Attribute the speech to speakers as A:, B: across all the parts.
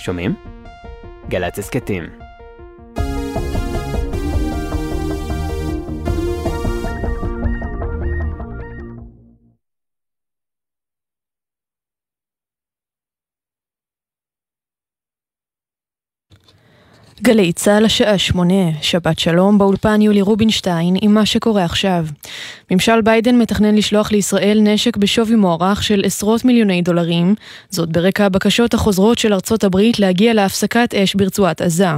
A: שומעים? גל"צ הסכתים.
B: גלי צה"ל השעה שמונה, שבת שלום, באולפן יולי רובינשטיין עם מה שקורה עכשיו. ממשל ביידן מתכנן לשלוח לישראל נשק בשווי מוערך של עשרות מיליוני דולרים, זאת ברקע הבקשות החוזרות של ארצות הברית להגיע להפסקת אש ברצועת עזה.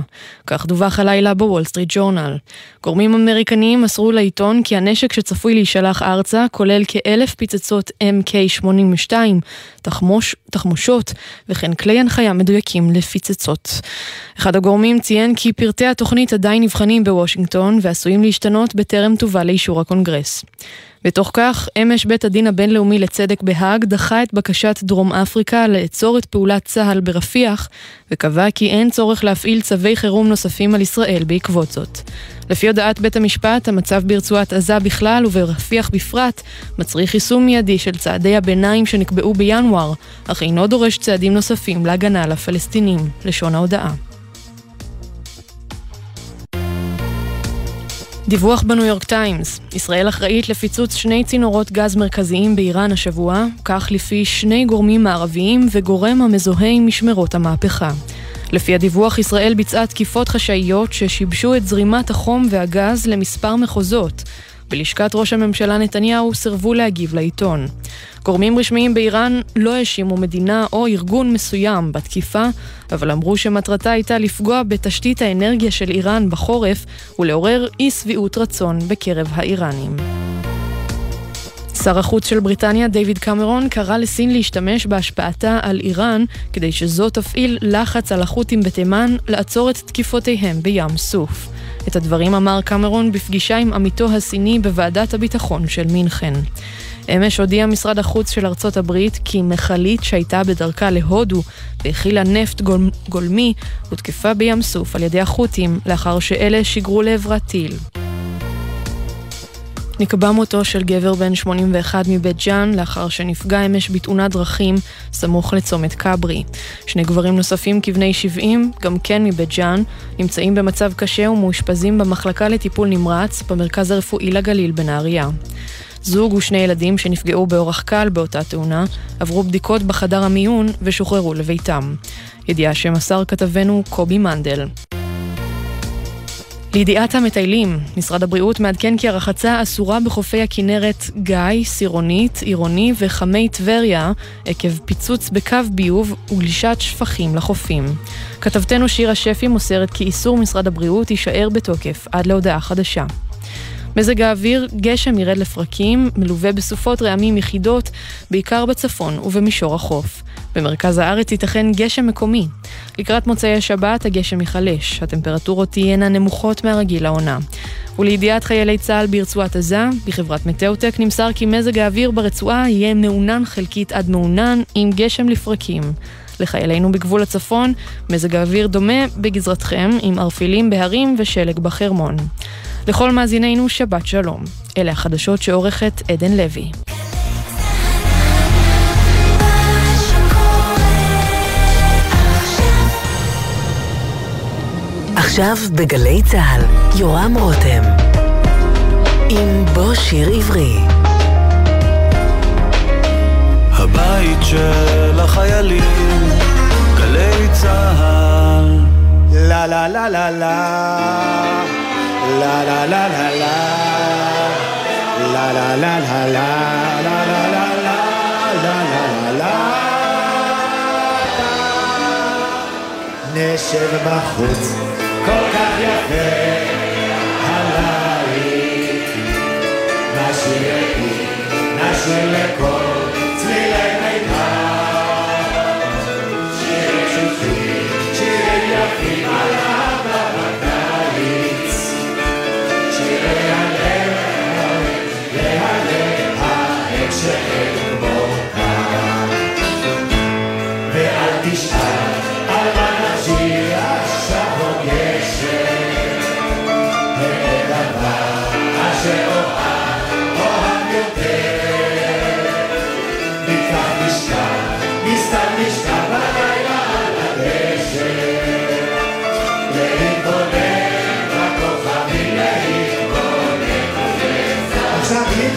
B: כך דווח הלילה בוול סטריט ג'ורנל. גורמים אמריקניים מסרו לעיתון כי הנשק שצפוי להישלח ארצה כולל כאלף פצצות MK82, תחמוש, תחמושות וכן כלי הנחיה מדויקים לפצצות. אחד הגורמים ציין כי פרטי התוכנית עדיין נבחנים בוושינגטון ועשויים להשתנות בטרם תובא לאישור הקונגרס. בתוך כך, אמש בית הדין הבינלאומי לצדק בהאג דחה את בקשת דרום אפריקה לעצור את פעולת צה"ל ברפיח, וקבע כי אין צורך להפעיל צווי חירום נוספים על ישראל בעקבות זאת. לפי הודעת בית המשפט, המצב ברצועת עזה בכלל וברפיח בפרט מצריך יישום מיידי של צעדי הביניים שנקבעו בינואר, אך אינו דורש צעדים נוספים להגנה על הפלסטינים, לשון ההודעה. דיווח בניו יורק טיימס, ישראל אחראית לפיצוץ שני צינורות גז מרכזיים באיראן השבוע, כך לפי שני גורמים מערביים וגורם המזוהה עם משמרות המהפכה. לפי הדיווח, ישראל ביצעה תקיפות חשאיות ששיבשו את זרימת החום והגז למספר מחוזות. בלשכת ראש הממשלה נתניהו סירבו להגיב לעיתון. גורמים רשמיים באיראן לא האשימו מדינה או ארגון מסוים בתקיפה, אבל אמרו שמטרתה הייתה לפגוע בתשתית האנרגיה של איראן בחורף ולעורר אי שביעות רצון בקרב האיראנים. שר החוץ של בריטניה, דיוויד קמרון, קרא לסין להשתמש בהשפעתה על איראן כדי שזו תפעיל לחץ על החות'ים בתימן לעצור את תקיפותיהם בים סוף. את הדברים אמר קמרון בפגישה עם עמיתו הסיני בוועדת הביטחון של מינכן. אמש הודיע משרד החוץ של ארצות הברית כי מכלית שהייתה בדרכה להודו והכילה נפט גול... גולמי הותקפה בים סוף על ידי החות'ים לאחר שאלה שיגרו לעברה טיל. נקבע מותו של גבר בן 81 מבית ג'אן לאחר שנפגע אמש בתאונת דרכים סמוך לצומת כברי. שני גברים נוספים כבני 70, גם כן מבית ג'אן, נמצאים במצב קשה ומאושפזים במחלקה לטיפול נמרץ במרכז הרפואי לגליל בנהריה. זוג ושני ילדים שנפגעו באורח קל באותה תאונה עברו בדיקות בחדר המיון ושוחררו לביתם. ידיעה שמסר כתבנו קובי מנדל. לידיעת המטיילים, משרד הבריאות מעדכן כי הרחצה אסורה בחופי הכנרת גיא, סירונית, עירוני וחמי טבריה עקב פיצוץ בקו ביוב וגלישת שפכים לחופים. כתבתנו שירה שפי מוסרת כי איסור משרד הבריאות יישאר בתוקף עד להודעה חדשה. מזג האוויר, גשם ירד לפרקים, מלווה בסופות רעמים יחידות, בעיקר בצפון ובמישור החוף. במרכז הארץ ייתכן גשם מקומי. לקראת מוצאי השבת הגשם ייחלש, הטמפרטורות תהיינה נמוכות מהרגיל לעונה. ולידיעת חיילי צה"ל ברצועת עזה, בחברת מטאוטק נמסר כי מזג האוויר ברצועה יהיה מעונן חלקית עד מעונן עם גשם לפרקים. לחיילינו בגבול הצפון, מזג האוויר דומה בגזרתכם עם ערפילים בהרים ושלג בחרמון. לכל מאזינינו שבת שלום. אלה החדשות שעורכת עדן לוי.
C: עכשיו בגלי צה"ל, יורם רותם. עם בוא שיר עברי.
D: הבית של החיילים, גלי צה"ל. לה לה לה לה לה La la la la la La la la la la La la la la La la la נשב בחוץ כל כך יפה הליל נשיר לפי נשיר לכל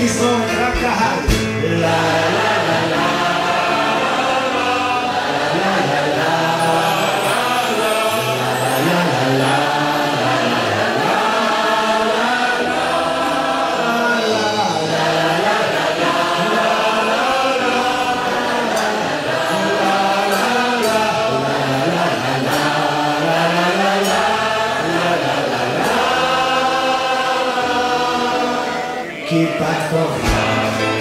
D: תזרום, רק קהל. לה pactual.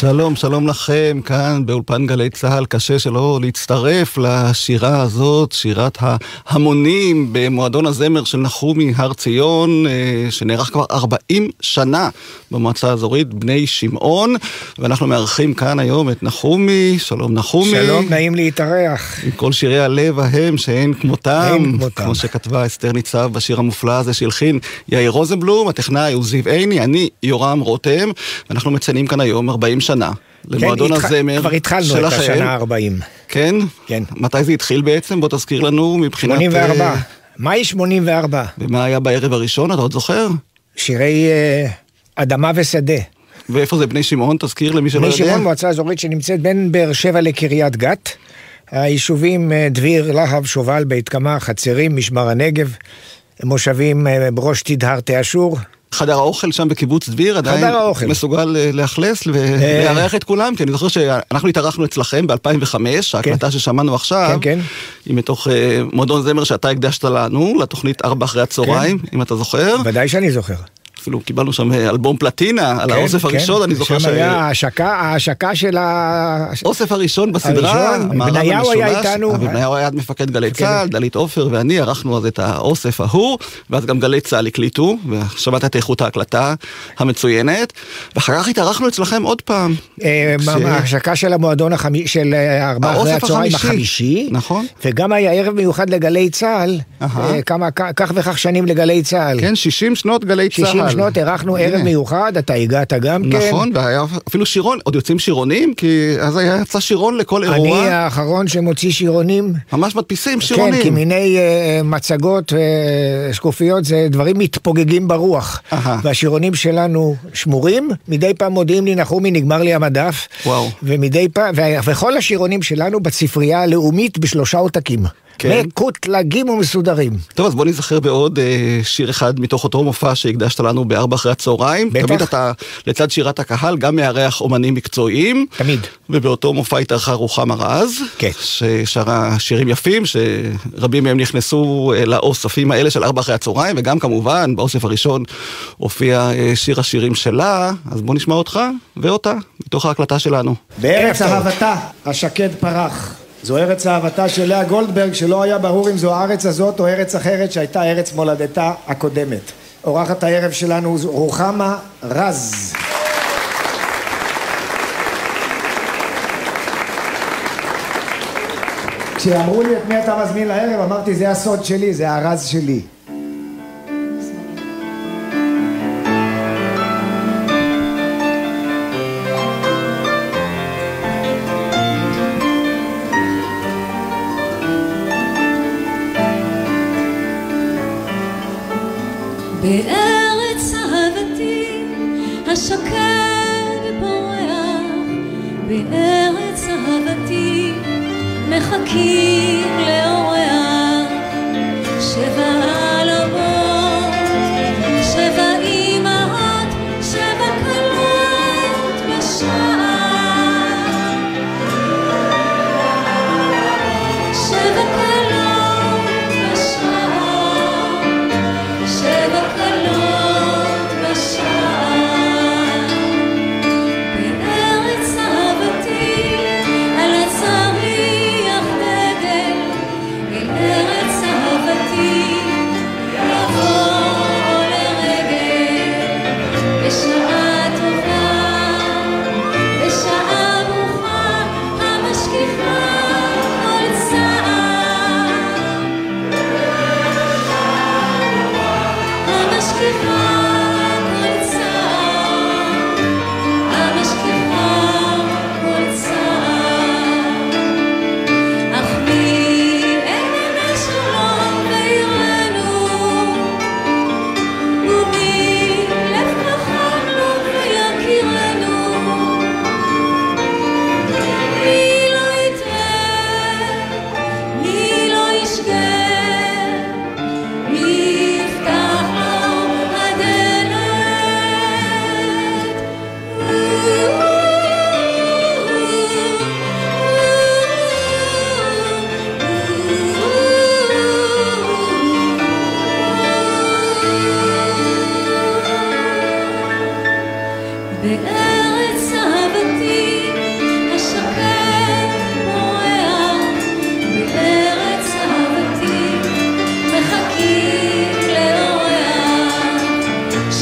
E: שלום, שלום לכם, כאן באולפן גלי צה"ל, קשה שלא להצטרף לשירה הזאת, שירת ההמונים במועדון הזמר של נחומי הר ציון, אה, שנערך כבר 40 שנה במועצה האזורית בני שמעון, ואנחנו מארחים כאן היום את נחומי, שלום נחומי.
F: שלום, נעים להתארח.
E: עם כל שירי הלב ההם שאין כמותם,
F: אין כמותם.
E: כמו שכתבה אסתר ניצב בשיר המופלא הזה שהלחין יאיר רוזנבלום, הטכנאי הוא זיו עיני, אני יורם רותם, ואנחנו מציינים כאן היום 40 שנה. למועדון
F: התח-
E: הזמר
F: כבר התחלנו את. השנה ה-40.
E: כן?
F: כן.
E: מתי זה התחיל בעצם? בוא תזכיר לנו מבחינת...
F: 84.
E: אה,
F: מאי 84.
E: ומה היה בערב הראשון, אתה עוד זוכר?
F: שירי אה, אדמה ושדה.
E: ואיפה זה בני שמעון? תזכיר למי שלא
F: בני
E: יודע.
F: שמעון, מועצה אזורית שנמצאת בין באר שבע לקריית גת. היישובים אה, דביר, להב, שובל, בית קמה, חצרים, משמר הנגב. מושבים בראש תדהר תאשור.
E: חדר האוכל שם בקיבוץ דביר עדיין. מסוגל אה, לאכלס ולארח את כולם, כי אני זוכר שאנחנו התארחנו אצלכם ב-2005, ההקלטה ששמענו עכשיו,
F: כן, כן.
E: היא מתוך אה, מועדון זמר שאתה הקדשת לנו, לתוכנית ארבע אחרי הצהריים, אם אתה זוכר.
F: ודאי שאני זוכר.
E: אפילו קיבלנו שם אה, אלבום פלטינה על
F: כן,
E: האוסף
F: כן.
E: הראשון, אני זוכר
F: שם היה ההשקה, ההשקה של ה...
E: האוסף הראשון בסדרה,
F: בניהו היה. איתנו.
E: אה, בניהו היה מפקד גלי. צה"ל, דלית עופר ואני ערכנו אז את האוסף ההוא, ואז גם גלי צה"ל הקליטו, ושמעת את איכות ההקלטה המצוינת, ואחר כך התארחנו אצלכם עוד פעם.
F: אה, ההשקה של המועדון החמי- של ארבעה אחרי הצהריים
E: החמישי.
F: החמישי,
E: נכון.
F: וגם היה ערב מיוחד לגלי צה"ל, כמה, כך וכך שנים לגלי צה"ל.
E: כן, 60 שנות גלי צה"ל.
F: 60 שנות אירחנו ערב. מיוחד, אתה הגעת גם כן.
E: נכון, והיה אפילו שירון, עוד יוצאים שירונים, כי אז היה יצא שירון לכל
F: אני
E: אירוע,
F: האחרון שמוציא שירונים.
E: ממש מדפיסים
F: כן,
E: שירונים.
F: כי מיני אה, מצגות ושקופיות זה דברים מתפוגגים ברוח.
E: אהה.
F: והשירונים שלנו שמורים, מדי פעם מודיעים לי, נחומי, נגמר לי המדף.
E: וואו.
F: ומדי פעם, וכל השירונים שלנו בספרייה הלאומית בשלושה עותקים.
E: כן.
G: מקוטלגים ומסודרים.
E: טוב, אז בוא נזכר בעוד אה, שיר אחד מתוך אותו מופע שהקדשת לנו בארבע אחרי הצהריים.
G: בטח.
E: תמיד אתה, לצד שירת הקהל, גם מארח אומנים מקצועיים.
G: תמיד.
E: ובאותו מופע התארחה רוחמה רז.
G: כן.
E: ששרה שירים יפים, שרבים מהם נכנסו אה, לאוספים האלה של ארבע אחרי הצהריים, וגם כמובן, באוסף הראשון הופיע אה, שיר השירים שלה. אז בוא נשמע אותך ואותה, מתוך ההקלטה שלנו.
G: בארץ. אהבתה, השקד פרח. זו ארץ אהבתה של לאה גולדברג, שלא היה ברור אם זו הארץ הזאת או ארץ אחרת שהייתה ארץ מולדתה הקודמת. אורחת הערב שלנו רוחמה רז. כשאמרו לי את מי אתה מזמין לערב, אמרתי זה הסוד שלי, זה הרז שלי.
H: בארץ אהבתי השקד פורח, בארץ אהבתי מחכים לאורח,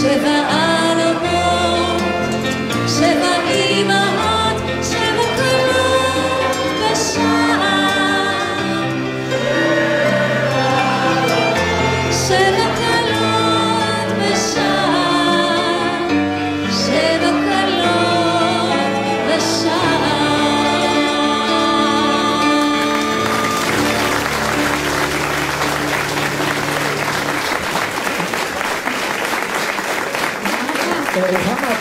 H: שבע עלמות, שבע אמהות, שבע כלות בשער.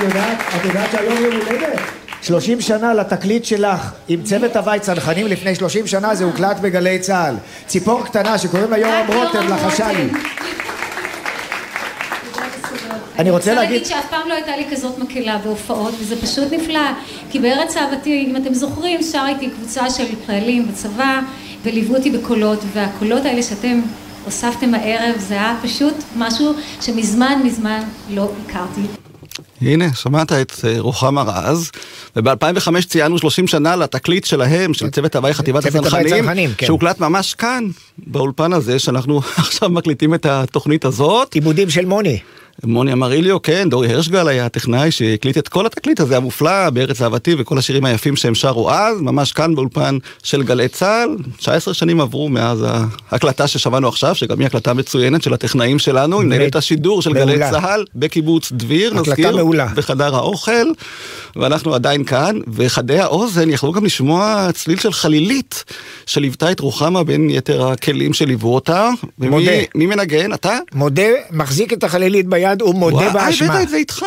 G: יודעת, את יודעת שהיום יום הולדת? 30 שנה לתקליט שלך עם צוות הוואי צנחנים לפני 30 שנה זה הוקלט בגלי צה"ל. ציפור קטנה שקוראים לה יורם רותם לחשה לי. אני רוצה להגיד-
H: שאף פעם לא הייתה לי כזאת מקהלה בהופעות, וזה פשוט נפלא. כי בארץ אהבתי, אם אתם זוכרים, שר איתי קבוצה של חיילים בצבא, וליוו אותי בקולות, והקולות האלה שאתם הוספתם הערב, זה היה פשוט משהו שמזמן מזמן לא הכרתי.
E: הנה, שמעת את אה, רוחמה רז, וב-2005 ציינו 30 שנה לתקליט שלהם, של צוות הוואי חטיבת הצנחנים,
G: צנחנים, כן.
E: שהוקלט ממש כאן, באולפן הזה, שאנחנו עכשיו מקליטים את התוכנית הזאת.
G: עיבודים של מוני.
E: מוני אמריליו, כן, דורי הרשגל היה הטכנאי שהקליט את כל התקליט הזה המופלא, בארץ אהבתי וכל השירים היפים שהם שרו אז, ממש כאן באולפן של גלי צה"ל. 19 שנים עברו מאז ההקלטה ששמענו עכשיו, שגם היא הקלטה מצוינת של הטכנאים שלנו, עם מנהלת השידור של גלי
G: מעולה.
E: צה"ל בקיבוץ דביר, נזכיר,
G: מעולה.
E: בחדר האוכל, ואנחנו עדיין כאן, וחדי האוזן יכלו גם לשמוע צליל של חלילית, שליוותה את רוחמה בין יתר הכלים שליוו אותה. ומי
G: מודה.
E: מי מנגן? אתה?
G: מודה, מחזיק את החלילית ביד
E: ביד, הוא מודה באשמה.
D: הבאת את זה איתך,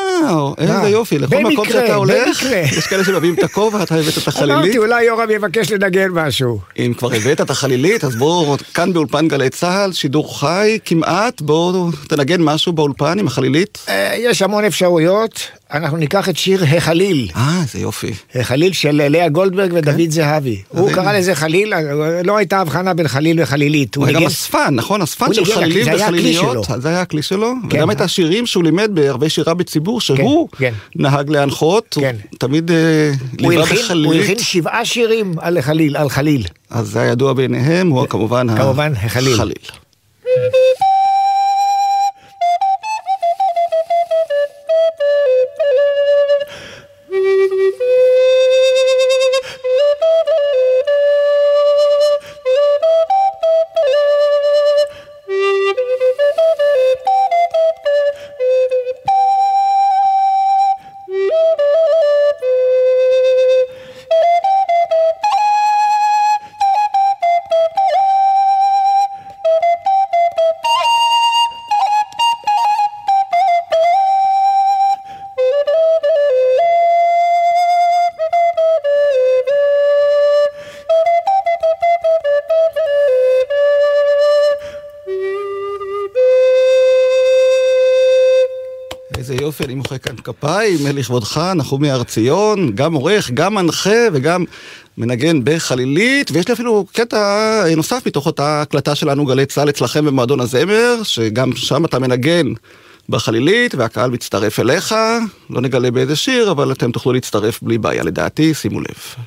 D: איזה יופי, לכל מקום שאתה הולך. יש כאלה שמביאים את הכובע, אתה הבאת את החלילית.
E: אמרתי, אולי יורם יבקש לנגן משהו.
D: אם כבר הבאת את החלילית, אז בואו, כאן באולפן גלי צה"ל, שידור חי כמעט, בואו תנגן משהו באולפן עם החלילית.
E: אה, יש המון אפשרויות, אנחנו ניקח את שיר החליל.
D: אה, איזה יופי.
E: חליל של לאה גולדברג ודוד זהבי. הוא. קרא לזה חליל, לא הייתה הבחנה בין חליל וחלילית.
D: הוא גם אספן, נכון? אספן של חלילים
E: זה
D: וחליליות. זה היה הכלי שלו.
E: כן.
D: וגם את השירים שהוא לימד בערבי שירה בציבור, שהוא
E: כן.
D: נהג להנחות. הוא
E: כן.
D: תמיד אה,
E: הוא
D: ליווה
E: הלחין- הוא. הלחין שבעה שירים על חליל, על חליל.
D: אז זה הידוע ביניהם, הוא כמובן
E: כמובן, החליל.
D: חליל. כפיים, לכבודך, נחומי הר ציון, גם עורך, גם מנחה וגם מנגן בחלילית, ויש לי אפילו קטע נוסף מתוך אותה הקלטה שלנו, גלי צה"ל אצלכם במועדון הזמר, שגם שם אתה מנגן בחלילית, והקהל מצטרף אליך, לא נגלה באיזה שיר, אבל אתם תוכלו להצטרף בלי בעיה לדעתי, שימו לב.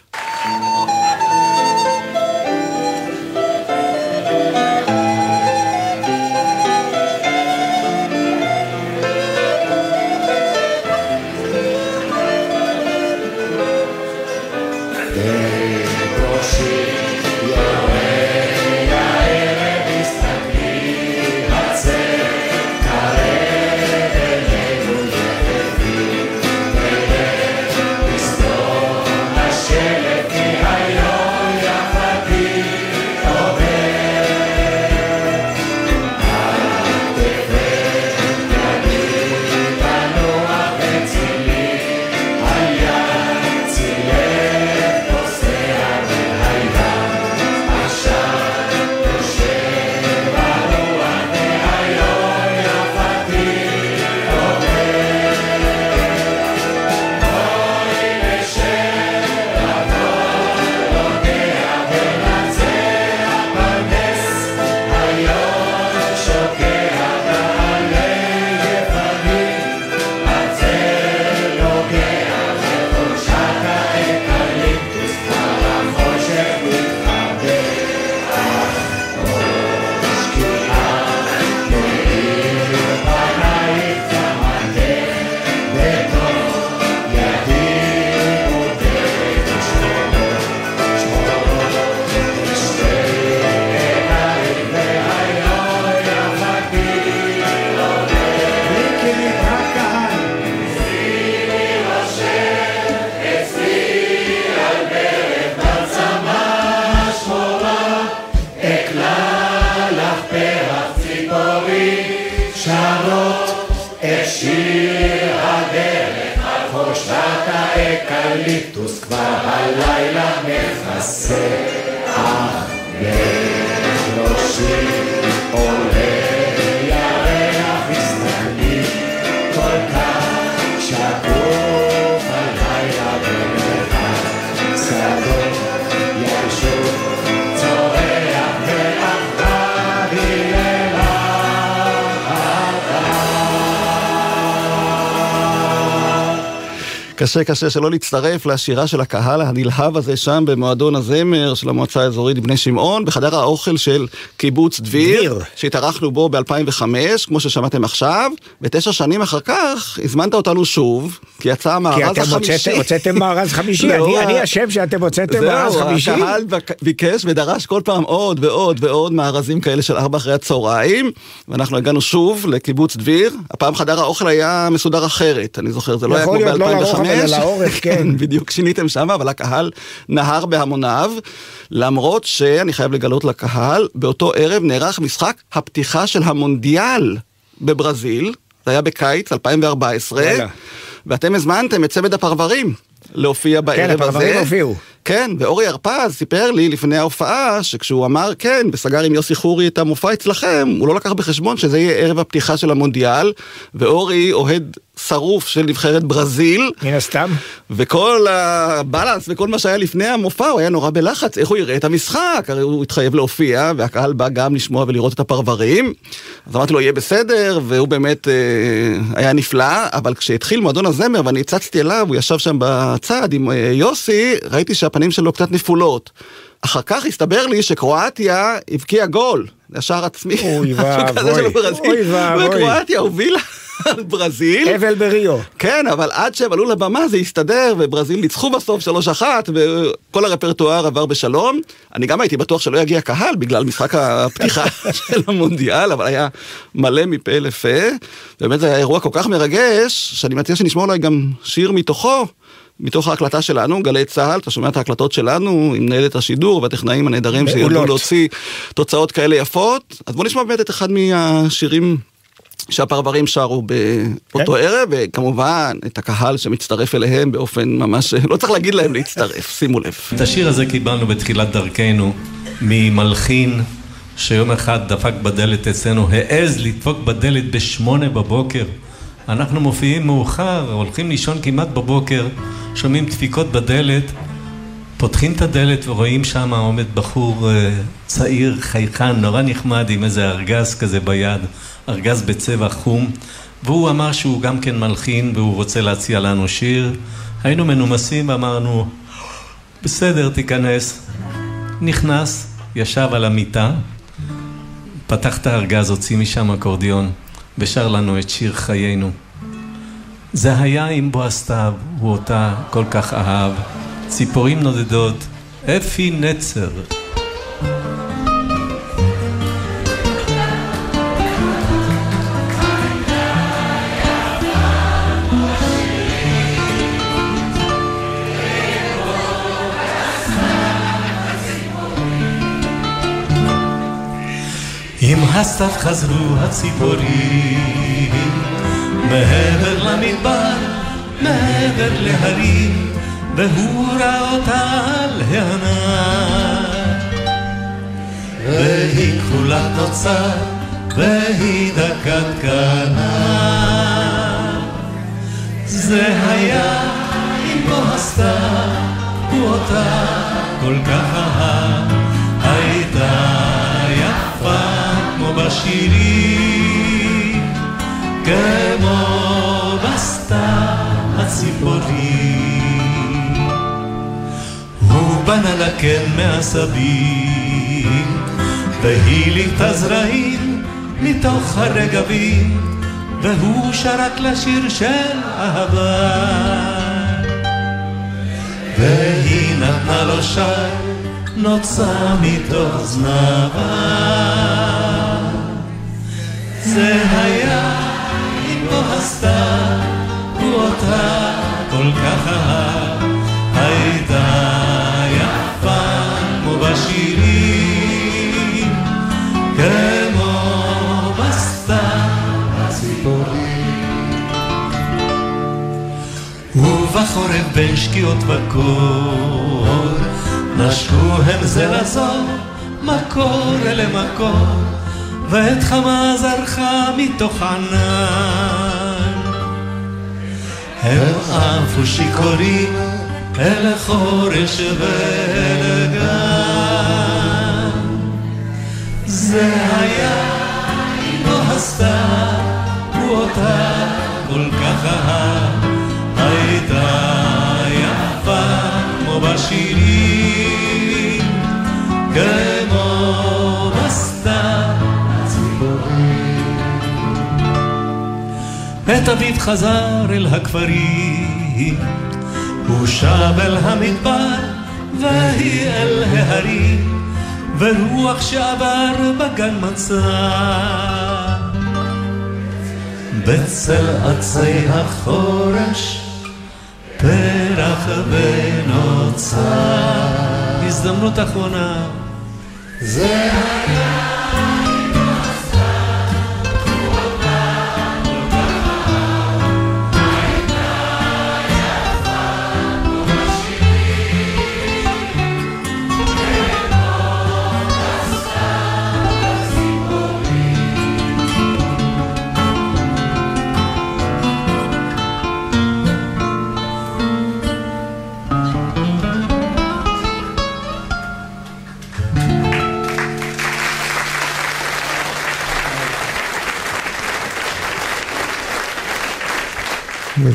D: see. קשה קשה שלא להצטרף לשירה של הקהל הנלהב הזה שם במועדון הזמר של המועצה האזורית בני שמעון, בחדר האוכל של קיבוץ דביר,
E: דביר.
D: שהתארחנו בו ב-2005, כמו ששמעתם עכשיו, ותשע שנים אחר כך הזמנת אותנו שוב, כי יצא
E: כי
D: המארז
E: אתם
D: החמישי.
E: הוצאתם- הוצאתם מארז חמישי, אני- אני אשם שאתם הוצאתם מארז חמישי?
D: הקהל ביקש ודרש כל פעם עוד ועוד ועוד מארזים כאלה של ארבע אחרי הצהריים, ואנחנו הגענו שוב לקיבוץ דביר, הפעם חדר האוכל היה מסודר אחרת, אני זוכר, זה לא היה כמו
E: לא
D: ב-2005.
E: אלא לאורך, כן.
D: בדיוק, שיניתם שם, אבל הקהל נהר בהמוניו, למרות שאני חייב לגלות לקהל, באותו ערב נערך משחק הפתיחה של המונדיאל בברזיל,
E: זה היה בקיץ 2014, ואתם הזמנתם את צמד הפרברים להופיע בערב
G: כן,
E: הזה.
G: כן, הפרברים הופיעו.
E: כן, ואורי הרפז סיפר לי לפני ההופעה, שכשהוא אמר כן, וסגר עם יוסי חורי את המופע אצלכם, הוא לא לקח בחשבון שזה יהיה ערב הפתיחה של המונדיאל, ואורי אוהד שרוף של נבחרת ברזיל.
G: מן הסתם.
E: וכל הבלנס וכל מה שהיה לפני המופע, הוא היה נורא בלחץ, איך הוא יראה את המשחק, הרי הוא התחייב להופיע, והקהל בא גם לשמוע ולראות את הפרברים. אז אמרתי לו, יהיה בסדר, והוא באמת אה, היה נפלא, אבל כשהתחיל מועדון הזמר ואני הצצתי אליו, הוא ישב שם בצד עם אה, יוסי, ראיתי שהפנים שלו קצת נפולות. אחר כך הסתבר לי שקרואטיה הבקיעה גול, לשער עצמי.
G: אוי ואבוי, אוי ואבוי.
E: וקרואטיה הובילה על ברזיל.
G: אבל בריו.
E: כן, אבל עד שהם עלו לבמה זה הסתדר, וברזיל ניצחו בסוף 3-1, וכל הרפרטואר עבר בשלום. אני גם הייתי בטוח שלא יגיע קהל בגלל משחק הפתיחה של המונדיאל, אבל היה מלא מפה לפה. באמת זה היה אירוע כל כך מרגש, שאני מציע שנשמע אולי גם שיר מתוכו. מתוך ההקלטה שלנו, גלי צה"ל, אתה שומע את ההקלטות שלנו עם מנהלת השידור והטכנאים הנהדרים שידעו
G: מעולות.
E: להוציא תוצאות כאלה יפות. אז בואו נשמע באמת את אחד מהשירים שהפרברים שרו באותו
G: כן.
E: ערב, וכמובן את הקהל שמצטרף אליהם באופן ממש, לא צריך להגיד להם להצטרף, שימו לב.
I: את השיר הזה קיבלנו בתחילת דרכנו ממלחין שיום אחד דפק בדלת אצלנו, העז לדפוק בדלת בשמונה בבוקר. אנחנו מופיעים מאוחר, הולכים לישון כמעט בבוקר, שומעים דפיקות בדלת, פותחים את הדלת ורואים שם עומד בחור אה, צעיר, חייכן, נורא נחמד עם איזה ארגז כזה ביד, ארגז בצבע חום, והוא אמר שהוא גם כן מלחין והוא רוצה להציע לנו שיר. היינו מנומסים ואמרנו, בסדר, תיכנס. נכנס, ישב על המיטה, פתח את הארגז, הוציא משם אקורדיון, ושר לנו את שיר חיינו. זה היה עם בועז סתיו, הוא אותה כל כך אהב. ציפורים נודדות, אפי נצר. עם הסתיו חזרו הציפורים מעבר למדבר, מעבר להרים, והוא ראה אותה על הענן. והיא כחולת נוצר, והיא דקת קנה. זה היה עם בוא הסתיו, הוא אותה כל כך אהב, הייתה בשירים, כמו בסתיו הציפורים. הוא בנה לה קן מעשבים, והיליק את הזרעים מתוך הרגבים, והוא שרק לשיר של אהבה. והיא נתנה לו שי, נוצה מתוך זנבה. זה היה עם בוא הסתיו, הוא אותה כל כך אהב, הייתה יפה כמו בשירים, כמו בסתיו הציפורים. ובחורף בין שקיעות וקור, נשקו הם זה לזו, מקור אלה מקור, ועת חמה זרחה מתוך ענן. הם עפו שיכורים אל החורש ואל הגן. זה היה עם בוא הסתיו, הוא אותה כל כך אהב, הייתה יפה כמו בשירים, עת אביב חזר אל הכפרים, הוא שב אל המדבר, והיא אל ההרים, ורוח שעבר בגן מצא. בצל עצי החורש, פרח ונוצה. הזדמנות אחרונה. זה היה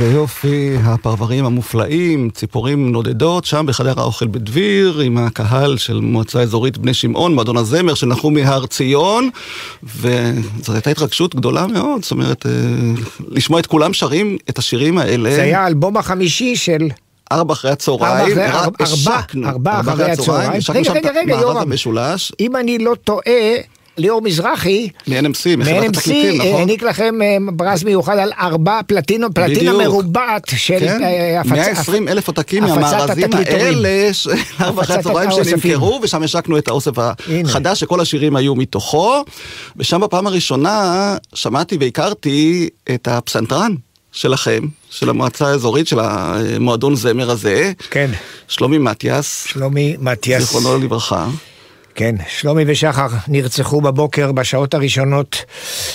E: יופי, הפרברים המופלאים, ציפורים נודדות, שם בחדר האוכל בדביר, עם הקהל של מועצה אזורית בני שמעון, מועדון הזמר של נחומי הר ציון, וזו הייתה התרגשות גדולה מאוד, זאת אומרת, אה, לשמוע את כולם שרים את השירים האלה.
D: זה היה האלבום החמישי של...
E: ארבע אחרי הצהריים,
D: ארבע אחרי הצהריים, רגע, רגע, רגע, יורם, אם אני לא טועה, ליאור מזרחי,
E: מ-NMC,
D: מחברת התקליטים, נכון? העניק לכם אה, פרס מיוחד על ארבע פלטינו, פלטינה מרובעת של
E: כן, הפצ... 120 אלף עותקים מהמארזים האלה, ארבע אחרי הצהריים שנמכרו, ושם השקנו את האוסף החדש, שכל השירים היו מתוכו, ושם בפעם הראשונה שמעתי והכרתי את הפסנתרן. שלכם, של המועצה האזורית, של המועדון זמר הזה.
D: כן.
E: שלומי מתיאס.
D: שלומי מתיאס.
E: זיכרונו לברכה.
D: כן, שלומי ושחר נרצחו בבוקר בשעות הראשונות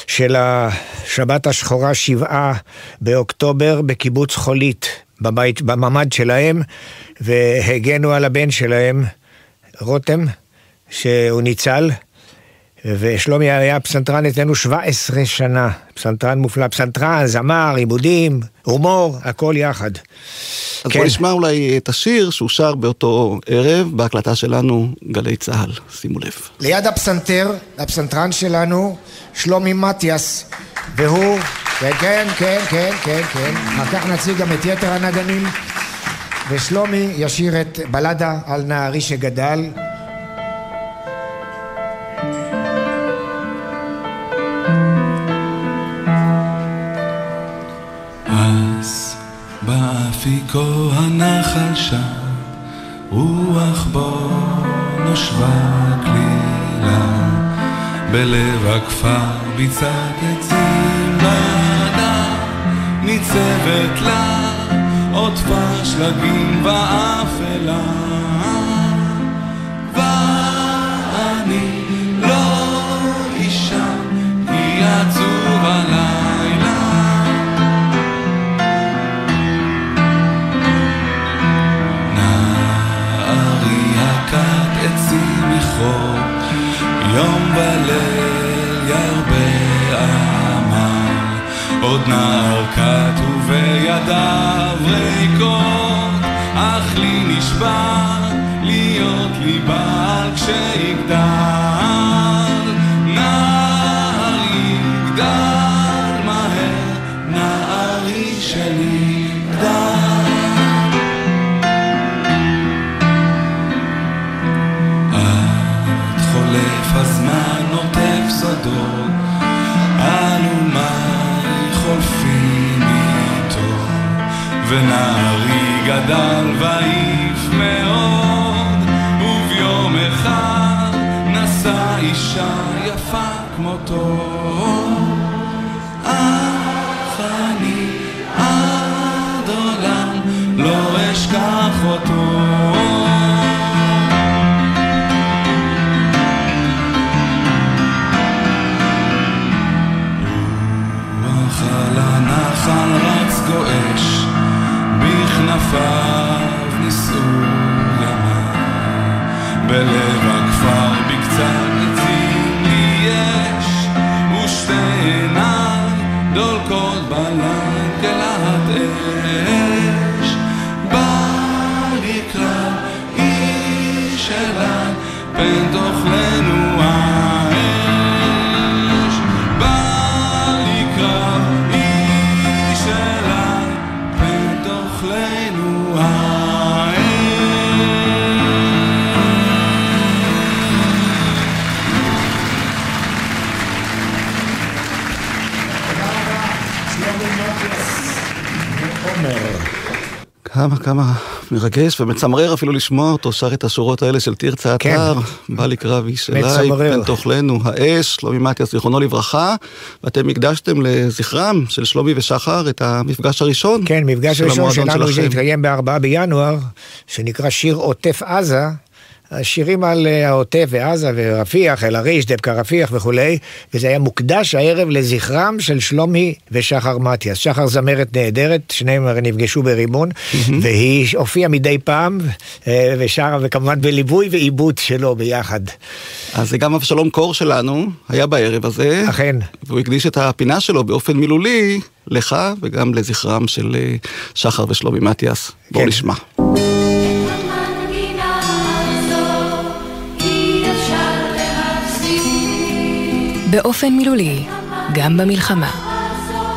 D: של השבת השחורה, שבעה באוקטובר, בקיבוץ חולית, בבית, בממ"ד שלהם, והגנו על הבן שלהם, רותם, שהוא ניצל. ושלומי היה פסנתרן אצלנו 17 שנה, פסנתרן מופלא, פסנתרן, זמר, עיבודים, הומור, הכל יחד.
E: אז כן. בוא נשמע אולי את השיר שהוא שר באותו ערב בהקלטה שלנו, גלי צה"ל, שימו לב.
D: ליד הפסנתר, הפסנתרן שלנו, שלומי מתיאס, והוא, כן, כן, כן, כן, כן, כן, אחר כך נציג גם את יתר הנגנים, ושלומי ישיר את בלדה על נערי שגדל.
J: באפיקו הנחל שם, רוח בו נושבה כלילה, בלב הכפר ביצת עצים בעדה, ניצבת לה עוטפה שלגים באפלה. ואני לא אישה, כי עצוב עליי יום וליל ירבה עמל, עוד נער כת ובידיו ריקות, אך לי נשבע להיות לי בעל כשיגדל. שדות, גדל ואיף מאוד, וביום אחד נשא אישה יפה כמותו. בכנפיו נישאו ימה, בלב
E: כמה, כמה מרגש ומצמרר אפילו לשמוע אותו שר את השורות האלה של תרצה כן. אתר, בא לי קרב איש אליי, פן תאכלנו האש, שלומי מתיאס זיכרונו לברכה, ואתם הקדשתם לזכרם של שלומי ושחר את המפגש הראשון.
D: כן, מפגש ראשון שלנו שהתקיים בארבעה בינואר, שנקרא שיר עוטף עזה. השירים על אה, העוטף ועזה ורפיח, אל-עריש, דבקה רפיח וכולי, וזה היה מוקדש הערב לזכרם של שלומי ושחר מתיאס. שחר זמרת נהדרת, שניהם הרי נפגשו ברימון, והיא הופיעה מדי פעם, אה, ושרה, וכמובן בליווי ועיבוד שלו ביחד.
E: אז גם אבשלום קור שלנו היה בערב הזה.
D: אכן.
E: והוא הקדיש את הפינה שלו באופן מילולי לך וגם לזכרם של אה, שחר ושלומי מתיאס. בואו
D: כן.
E: נשמע.
K: באופן מילולי, גם במלחמה.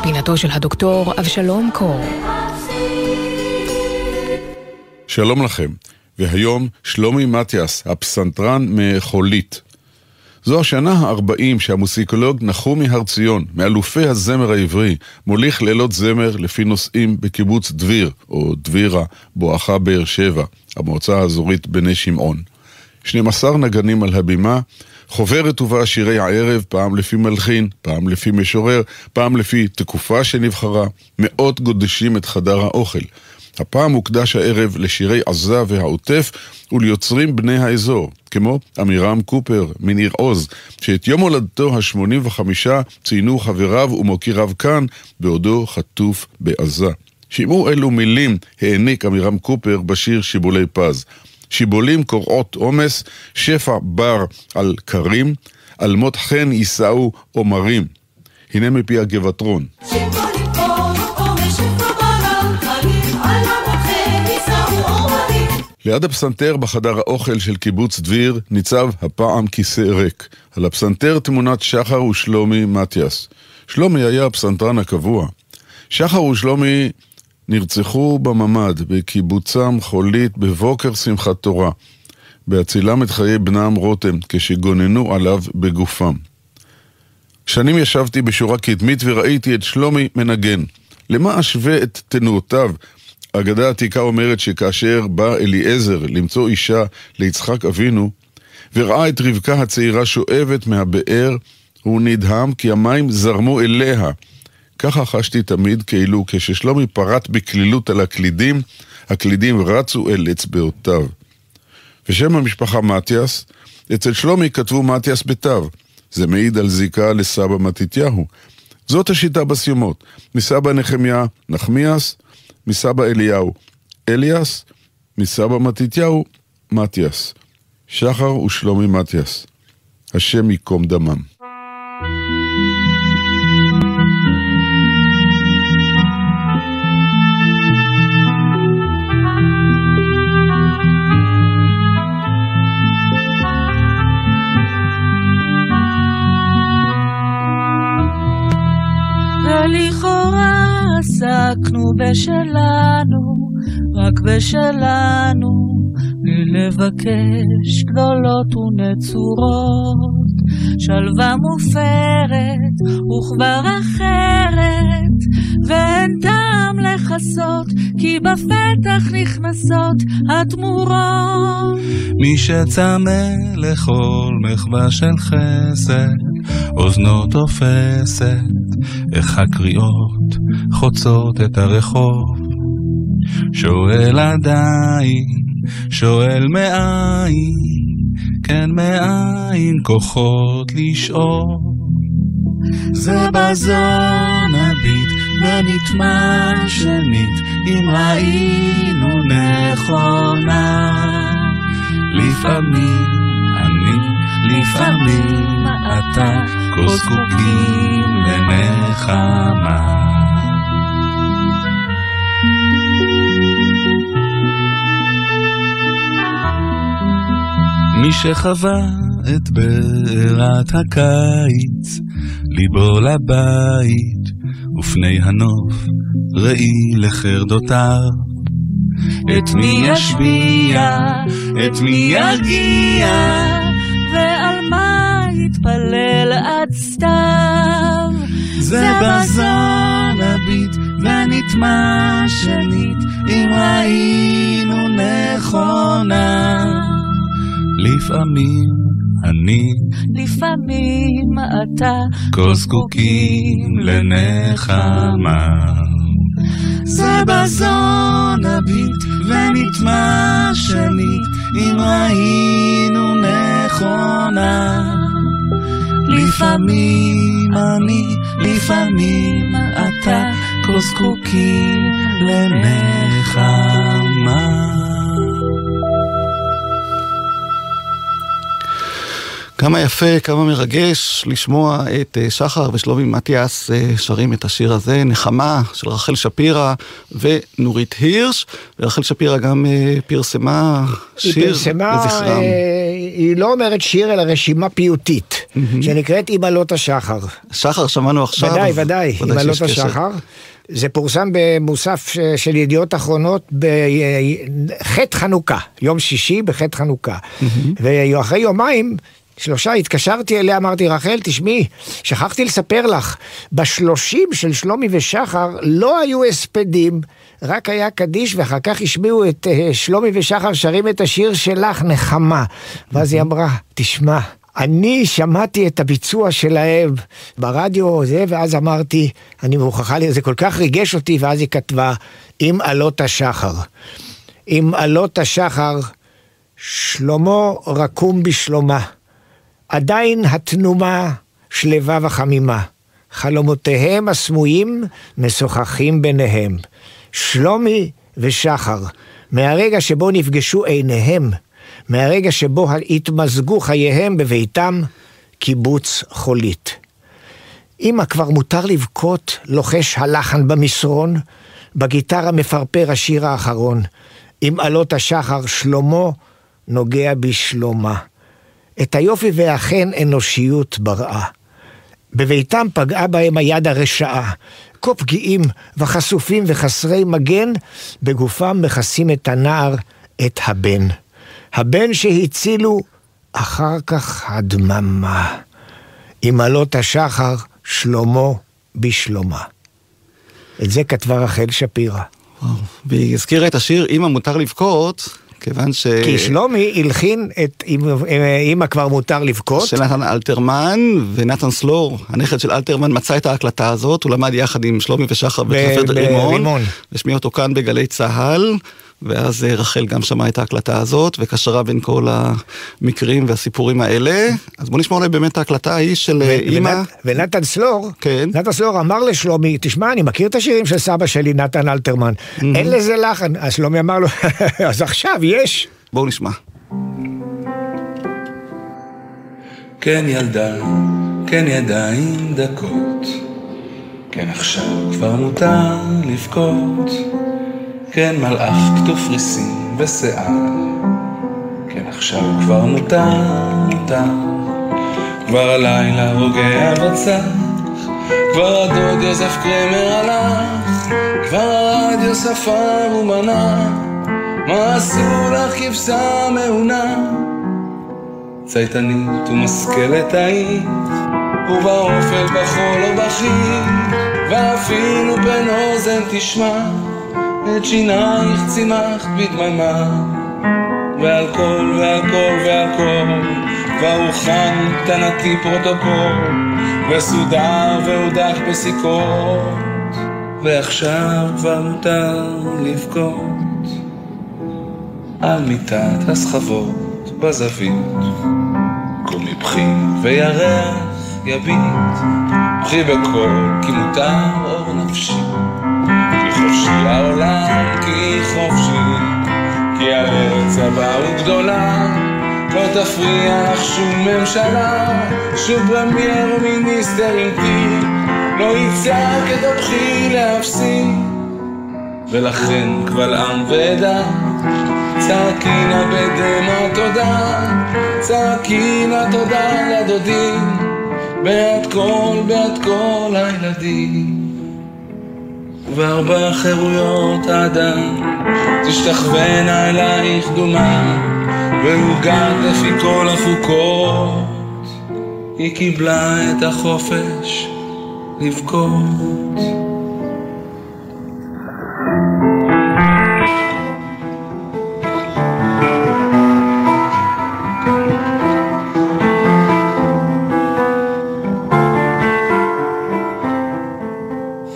K: פינתו של הדוקטור אבשלום קור.
L: שלום לכם, והיום שלומי מתיאס, הפסנתרן מחולית. זו השנה ה-40 שהמוסיקולוג נחומי הר ציון, מאלופי הזמר העברי, מוליך לילות זמר לפי נושאים בקיבוץ דביר, או דבירה, בואכה באר שבע, המועצה האזורית בני שמעון. 12 נגנים על הבימה, חוברת ובה שירי הערב, פעם לפי מלחין, פעם לפי משורר, פעם לפי תקופה שנבחרה, מאות גודשים את חדר האוכל. הפעם הוקדש הערב לשירי עזה והעוטף וליוצרים בני האזור, כמו עמירם קופר מניר עוז, שאת יום הולדתו ה-85 ציינו חבריו ומוקיריו כאן, בעודו חטוף בעזה. שמעו אילו מילים העניק עמירם קופר בשיר שיבולי פז. שיבולים קורעות עומס, שפע בר על קרים, על מות חן יישאו עומרים. הנה מפי הגבעטרון. ליד הפסנתר בחדר האוכל של קיבוץ דביר ניצב הפעם כיסא ריק. על הפסנתר תמונת שחר ושלומי מתיאס. שלומי היה הפסנתרן הקבוע. שחר ושלומי נרצחו בממ"ד בקיבוצם חולית בבוקר שמחת תורה, בהצילם את חיי בנם רותם כשגוננו עליו בגופם. שנים ישבתי בשורה קדמית וראיתי את שלומי מנגן. למה אשווה את תנועותיו? אגדה עתיקה אומרת שכאשר בא אליעזר למצוא אישה ליצחק אבינו, וראה את רבקה הצעירה שואבת מהבאר, הוא נדהם כי המים זרמו אליה. ככה חשתי תמיד כאילו כששלומי פרט בקלילות על הקלידים, הקלידים רצו אל אצבעותיו. ושם המשפחה מתיאס, אצל שלומי כתבו מתיאס בתו. זה מעיד על זיקה לסבא מתתיהו. זאת השיטה בסיומות. מסבא נחמיה, נחמיאס, מסבא אליהו, אליאס, מסבא מתתיהו, מתיאס. שחר ושלומי מתיאס. השם ייקום דמם.
H: ולכאורה עסקנו בשלנו, רק בשלנו, בלי לבקש גדולות ונצורות. שלווה מופרת וכבר אחרת, ואין טעם לכסות, כי בפתח נכנסות התמורות.
J: מי שצמא לכל מחווה של חסד, אוזנו תופסת, איך הקריאות חוצות את הרחוב. שואל עדיין, שואל מאין, כן מאין כוחות לשאול. זה בזון הביט ונטמע שנית, אם ראינו נכונה. לפעמים אני, לפעמים אתה, כה זקוקים לנחמה. מי שחווה את בעירת הקיץ, ליבו לבית, ופני הנוף, ראי לחרדותיו. את מי ישביע, את מי ירגיע,
H: ועל מה יתפלל עד סתיו?
J: זה בזון הביט ונטמע שנית, אם ראינו נכונה. לפעמים אני,
H: לפעמים אתה,
J: כה זקוקים לנחמה. זה בזון הביט ונטמע שנית, אם ראינו נכונה. לפעמים אני, לפעמים אתה, כה זקוקים לנחמה.
E: כמה יפה, כמה מרגש לשמוע את אה, שחר ושלומי מתיאס אה, שרים את השיר הזה, נחמה של רחל שפירא ונורית הירש. ורחל שפירא גם אה, פרסמה
D: היא
E: שיר
D: פרסמה,
E: לזכרם.
D: היא לא אומרת שיר, אלא רשימה פיוטית, שנקראת עמלות השחר.
E: שחר שמענו עכשיו.
D: ודאי, ודאי, עמלות
E: קשר.
D: השחר. זה פורסם במוסף של ידיעות אחרונות בחטא חנוכה, יום שישי בחטא חנוכה. ואחרי יומיים, שלושה, התקשרתי אליה, אמרתי, רחל, תשמעי, שכחתי לספר לך, בשלושים של שלומי ושחר לא היו הספדים, רק היה קדיש, ואחר כך השמיעו את אה, שלומי ושחר שרים את השיר שלך, נחמה. ואז היא אמרה, תשמע, אני שמעתי את הביצוע שלהם ברדיו, זה, ואז אמרתי, אני מוכרחה, זה כל כך ריגש אותי, ואז היא כתבה, עם עלות השחר. עם עלות השחר, שלמה רקום בשלומה. עדיין התנומה שלווה וחמימה. חלומותיהם הסמויים משוחחים ביניהם. שלומי ושחר, מהרגע שבו נפגשו עיניהם, מהרגע שבו התמזגו חייהם בביתם, קיבוץ חולית. אמא, כבר מותר לבכות, לוחש הלחן במסרון, בגיטרה מפרפר השיר האחרון. עם עלות השחר שלמה נוגע בשלומה. את היופי והחן אנושיות בראה. בביתם פגעה בהם היד הרשעה. כה פגיעים וחשופים וחסרי מגן, בגופם מכסים את הנער, את הבן. הבן שהצילו, אחר כך הדממה. עם עלות השחר, שלמה בשלומה. את זה כתבה רחל שפירא.
E: והיא הזכירה את השיר "אמא מותר לבכות", כיוון ש...
D: כי שלומי הלחין את "אמא- כבר מותר לבכות.
E: של נתן אלתרמן, ונתן סלור, הנכד של אלתרמן, מצא את ההקלטה הזאת, הוא למד יחד עם שלומי ושחר בקפה
D: ב-
E: רימון. השמיע אותו כאן בגלי צה"ל, ואז אה, רחל גם שמעה את ההקלטה הזאת, וקשרה בין כל המקרים והסיפורים האלה. אז בוא נשמע אולי באמת את ההקלטה ההיא של אה, אימא.
D: ונת- ונתן סלור,
E: כן.
D: נתן סלור אמר לשלומי, תשמע, אני מכיר את השירים של סבא שלי, נתן אלתרמן, אין לזה לחן. אז שלומי אמר לו, אז עכשיו יש.
E: בואו נשמע.
J: כן ילדה, כן ידיים דקות, כן עכשיו כבר מותר לבכות, כן מלאך כתוב ריסים ושיער, כן עכשיו כבר מותר, מותר, כבר הלילה רוגע בצח, כבר הדוד יוסף קרמר הלך, כבר הרדיו ספר ומנה, מה עשו לך כבשה מעונה? צייתנית ומשכלת היית, ובאופל בחול או בחיל, ואפילו פן אוזן תשמע, את שינייך צימחת בדממה. ועל כל ועל כל ועל כל, כבר הוכן קטנתי פרוטוקול, וסודר והודק בסיכות, ועכשיו כבר מותר לבכות על מיטת הסחבות בזווית. קומי בכי וירח יביט, בכי בקול כי מותר אור נפשי, חופשי העולם כי חופשי, כי הארץ הבאה הוא גדולה, לא תפריע לך שום ממשלה, שום premier minister ותיק, לא יצעק את הבכי להפסיק, ולכן קבל עם ועדה צעקי נא בדמע תודה, צעקי נא תודה לדודים, בעד כל, בעד כל הילדים. וארבע חירויות האדם תשתחוונה אלייך דומה, והוגת לפי כל החוקות, היא קיבלה את החופש לבכות.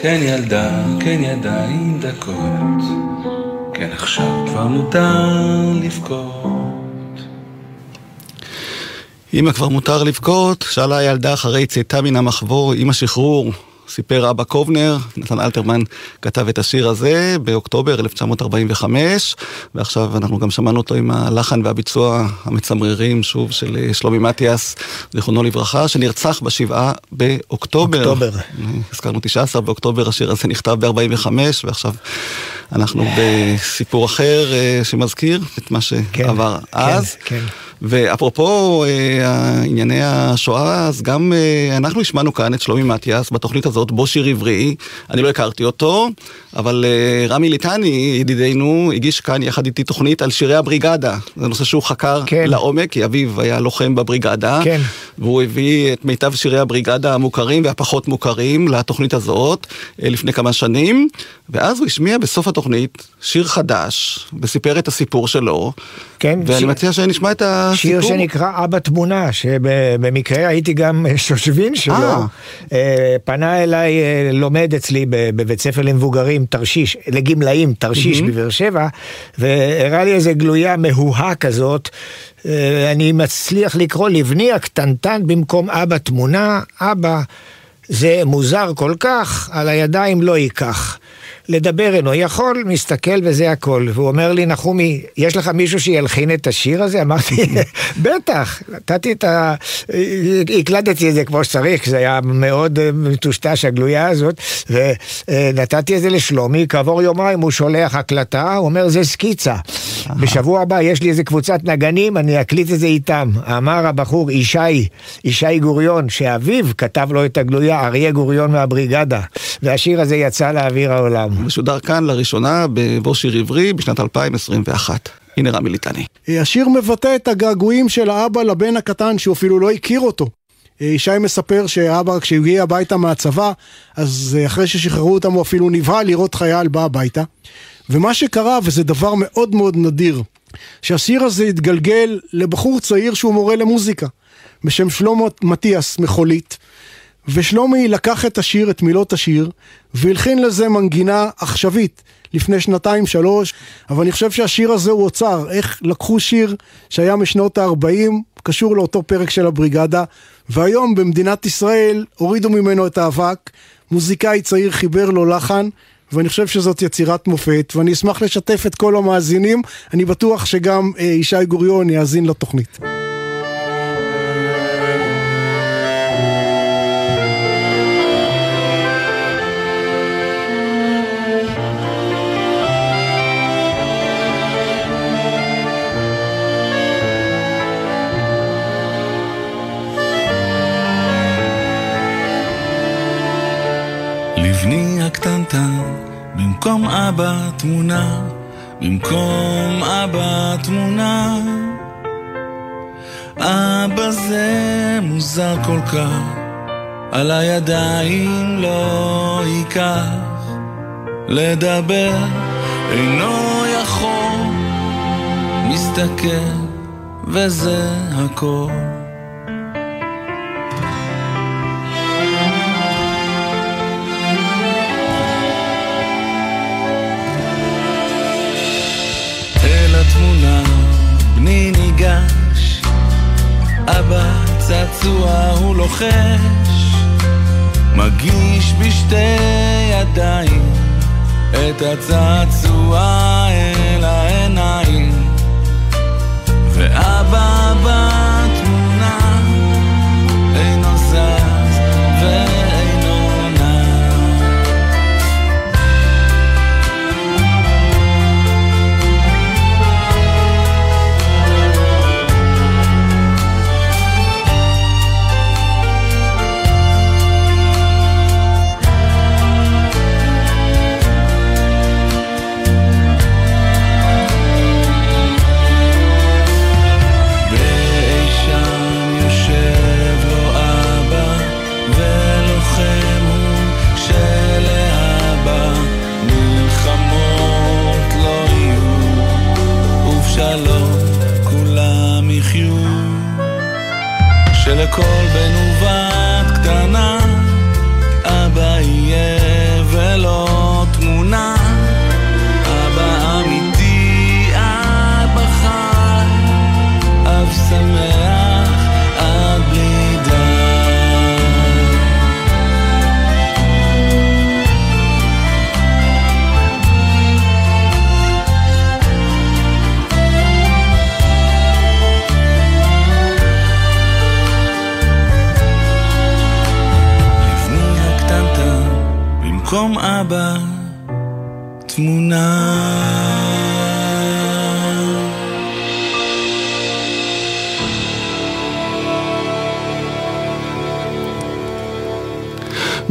J: כן ילדה, כן ידיים דקות, כן עכשיו כבר מותר לבכות.
E: אמא כבר מותר לבכות, שאלה הילדה אחרי צאתה מן המחבור עם השחרור. סיפר אבא קובנר, נתן אלתרמן כתב את השיר הזה באוקטובר 1945, ועכשיו אנחנו גם שמענו אותו עם הלחן והביצוע המצמררים, שוב, של אה, שלומי מתיאס, זיכרונו לברכה, שנרצח בשבעה באוקטובר.
D: אוקטובר.
E: הזכרנו 19 באוקטובר, השיר הזה נכתב ב-45, ועכשיו אנחנו בסיפור אחר אה, שמזכיר את מה שעבר
D: כן,
E: אז.
D: כן.
E: ואפרופו אה, ענייני השואה, אז גם אה, אנחנו השמענו כאן את שלומי מתיאס בתוכנית הזאת, בו שיר עברי. אני לא הכרתי אותו, אבל אה, רמי ליטני, ידידנו, הגיש כאן יחד איתי תוכנית על שירי הבריגדה. זה נושא שהוא חקר
D: כן.
E: לעומק, כי אביו היה לוחם בבריגדה.
D: כן.
E: והוא הביא את מיטב שירי הבריגדה המוכרים והפחות מוכרים לתוכנית הזאת אה, לפני כמה שנים, ואז הוא השמיע בסוף התוכנית שיר חדש, וסיפר את הסיפור שלו.
D: כן,
E: ואני
D: שיר-
E: מציע שנשמע את הסיפור.
D: שיר שנקרא אבא תמונה, שבמקרה הייתי גם שושבין שלו.
E: אה.
D: אה, פנה אליי אה, לומד אצלי בבית ספר למבוגרים, תרשיש, לגמלאים, תרשיש
E: מהמם.
D: בבאר שבע, והראה לי איזה גלויה מהוהה כזאת. אה, אני מצליח לקרוא לבני הקטנטן במקום אבא תמונה, אבא זה מוזר כל כך, על הידיים לא ייקח. לדבר אינו יכול, מסתכל וזה הכל. והוא אומר לי, נחומי, יש לך מישהו שילחין את השיר הזה? אמרתי, בטח, נתתי את ה... הקלטתי את זה כמו שצריך, זה היה מאוד אה, מטושטש הגלויה הזאת, ונתתי את זה לשלומי, כעבור יומיים הוא שולח הקלטה, הוא אומר, זה סקיצה. בשבוע הבא יש לי איזה קבוצת נגנים, אני אקליט את זה איתם. אמר הבחור, ישי, ישי גוריון, שאביו כתב לו את הגלויה, אריה גוריון מהבריגדה, והשיר הזה יצא לאוויר העולם.
E: משודר כאן לראשונה בבוא שיר עברי בשנת 2021. הנה רמי ליטני.
M: אה, השיר מבטא את הגעגועים של האבא לבן הקטן שהוא אפילו לא הכיר אותו. אה, ישי מספר שאבא כשהוא הגיע הביתה מהצבא, אז אה, אחרי ששחררו אותם הוא אפילו נבהל לראות חייל בא הביתה. ומה שקרה, וזה דבר מאוד מאוד נדיר, שהשיר הזה התגלגל לבחור צעיר שהוא מורה למוזיקה, בשם שלמה מטיאס מחולית. ושלומי לקח את השיר, את מילות השיר, והלחין לזה מנגינה עכשווית לפני שנתיים שלוש, אבל אני חושב שהשיר הזה הוא אוצר, איך לקחו שיר שהיה משנות ה-40, קשור לאותו פרק של הבריגדה, והיום במדינת ישראל הורידו ממנו את האבק, מוזיקאי צעיר חיבר לו לחן, ואני חושב שזאת יצירת מופת, ואני אשמח לשתף את כל המאזינים, אני בטוח שגם אה, ישי גוריון יאזין לתוכנית.
J: הקטנטן, במקום אבא תמונה, במקום אבא תמונה. אבא זה מוזר כל כך, על הידיים לא ייקח. לדבר אינו יכול, מסתכל, וזה הכל. צעצוע הוא לוחש, מגיש בשתי ידיים את הצעצוע אל העיניים,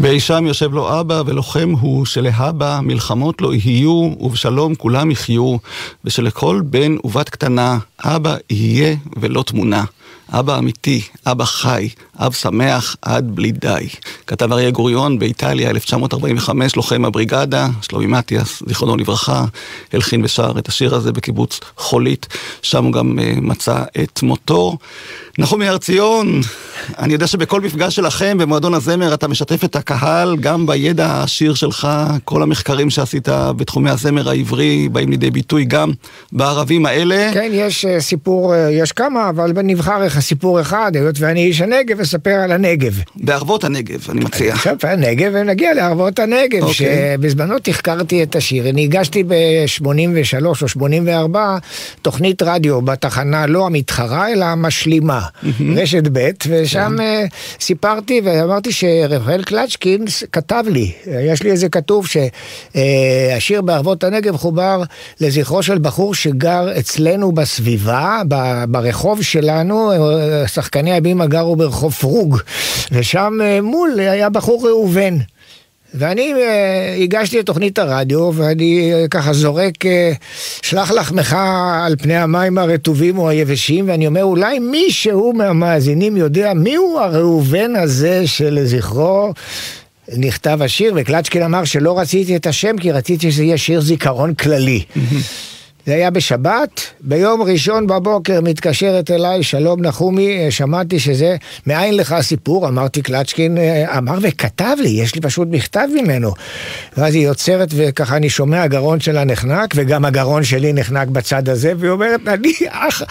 E: באי שם יושב לו אבא, ולוחם הוא שלהבא מלחמות לא יהיו, ובשלום כולם יחיו, ושלכל בן ובת קטנה, אבא יהיה ולא תמונה. אבא אמיתי, אבא חי, אב שמח עד בלי די. כתב אריה גוריון באיטליה, 1945, לוחם הבריגדה, שלומי מטיאס, זיכרונו לברכה, הלחין ושר את השיר הזה בקיבוץ חולית, שם הוא גם uh, מצא את מותו. נחומי הר ציון, אני יודע שבכל מפגש שלכם במועדון הזמר אתה משתף את הקהל גם בידע העשיר שלך, כל המחקרים שעשית בתחומי הזמר העברי באים לידי ביטוי גם בערבים האלה.
D: כן, יש uh, סיפור, uh, יש כמה, אבל נבחר לך סיפור אחד, היות ואני איש הנגב, אספר על הנגב.
E: בערבות הנגב, אני מציע.
D: עכשיו הנגב, ונגיע לערבות הנגב, okay. שבזמנו תחקרתי את השיר. אני הגשתי ב-83 או 84 תוכנית רדיו בתחנה לא המתחרה, אלא המשלימה. רשת ב', ושם כן. סיפרתי ואמרתי שרפאל קלצ'קין כתב לי, יש לי איזה כתוב שהשיר בערבות הנגב חובר לזכרו של בחור שגר אצלנו בסביבה, ברחוב שלנו, שחקני הבימה גרו ברחוב פרוג, ושם מול היה בחור ראובן. ואני uh, הגשתי את תוכנית הרדיו, ואני uh, ככה זורק uh, שלח לחמך על פני המים הרטובים או היבשים, ואני אומר, אולי מישהו מהמאזינים יודע מיהו הראובן הזה שלזכרו נכתב השיר, וקלצ'קין אמר שלא רציתי את השם, כי רציתי שזה יהיה שיר זיכרון כללי. זה היה בשבת, ביום ראשון בבוקר מתקשרת אליי, שלום נחומי, אה, שמעתי שזה, מאין לך הסיפור? אמרתי קלצ'קין, אה, אמר וכתב לי, יש לי פשוט מכתב ממנו. ואז היא יוצרת וככה אני שומע הגרון שלה נחנק, וגם הגרון שלי נחנק בצד הזה, והיא אומרת, אני אח,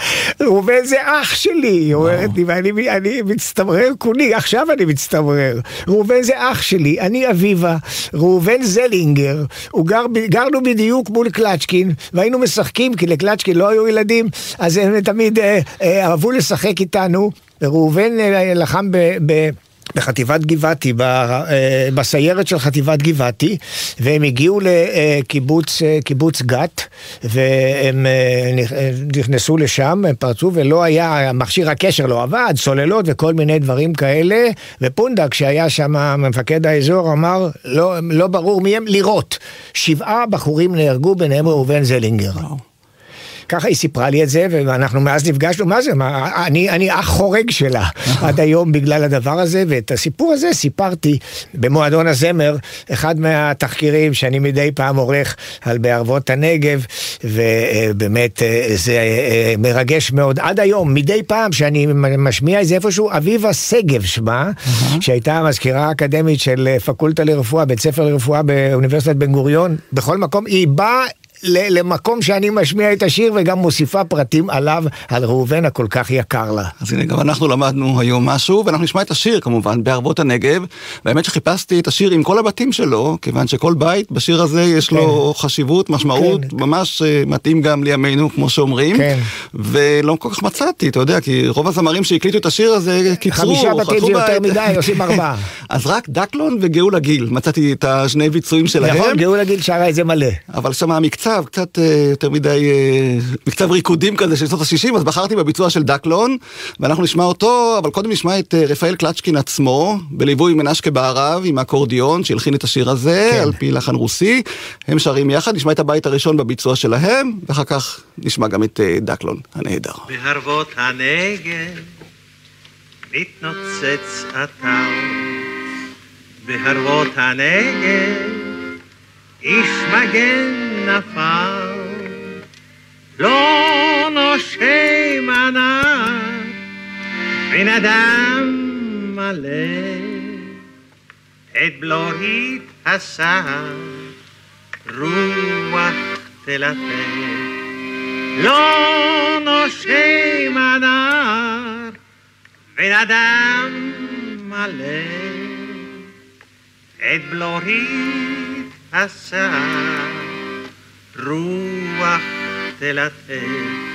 D: ראובן זה אח שלי, היא אומרת לי, ואני אני מצטמרר כולי, עכשיו אני מצטמרר. ראובן זה אח שלי, אני אביבה, ראובן זלינגר, גר, גרנו בדיוק מול קלצ'קין, והיינו משחקים. משחקים, כי לקלצ'קי לא היו ילדים, אז הם תמיד אה, אה, אהבו לשחק איתנו. ראובן אה, לחם ב... ב בחטיבת גבעתי, אה, בסיירת של חטיבת גבעתי, והם הגיעו לקיבוץ קיבוץ גת, והם נכנסו לשם, הם פרצו, ולא היה, מכשיר הקשר לא עבד, סוללות וכל מיני דברים כאלה, ופונדק, שהיה שם מפקד האזור, אמר, לא, לא ברור מי הם, לירות. שבעה בחורים נהרגו, ביניהם ראובן זלינגר. ככה היא סיפרה לי את זה, ואנחנו מאז נפגשנו, מה זה, מה, אני, אני אח חורג שלה עד היום בגלל הדבר הזה, ואת הסיפור הזה סיפרתי במועדון הזמר, אחד מהתחקירים שאני מדי פעם עורך על בערבות הנגב, ובאמת אה, זה אה, מרגש מאוד. עד היום, מדי פעם שאני משמיע את זה איפשהו, אביבה שגב שמה, שהייתה המזכירה האקדמית של פקולטה לרפואה, בית ספר לרפואה באוניברסיטת בן גוריון, בכל מקום, היא באה למקום שאני משמיע את השיר וגם מוסיפה פרטים עליו, על ראובן הכל כך יקר לה.
E: אז הנה, גם אנחנו למדנו היום משהו, ואנחנו נשמע את השיר כמובן, בערבות הנגב. והאמת שחיפשתי את השיר עם כל הבתים שלו, כיוון שכל בית בשיר הזה יש לו כן. חשיבות, משמעות, כן. ממש אה, מתאים גם לימינו, כמו שאומרים. כן. ולא כל כך מצאתי, אתה יודע, כי רוב הזמרים שהקליטו את השיר הזה קיצרו,
D: חמישה בתים זה יותר מדי, עושים ארבעה.
E: אז רק דקלון וגאולה גיל, מצאתי את השני ביצועים שלהם.
D: נכון, גאולה גיל שרה את זה מלא.
E: אבל שם המקצוע מקצב, קצת uh, יותר מדי, uh, מקצב ריקודים כזה של שנות ה-60, אז בחרתי בביצוע של דקלון, ואנחנו נשמע אותו, אבל קודם נשמע את uh, רפאל קלצ'קין עצמו, בליווי מנשקה בערב, עם האקורדיון, שהלחין את השיר הזה, כן. על פי לחן רוסי. הם שרים יחד, נשמע את הבית הראשון בביצוע שלהם, ואחר כך נשמע גם את uh, דקלון הנהדר.
N: בהרוות הנגב מתנוצץ הטאו, בהרוות הנגב איש מגן נפל, לא נושם ענק, בן אדם מלא, את בלורית הסר, רוח תלטף. לא נושם ענק, בן אדם מלא, את בלורית הסעה, רוח תלטף.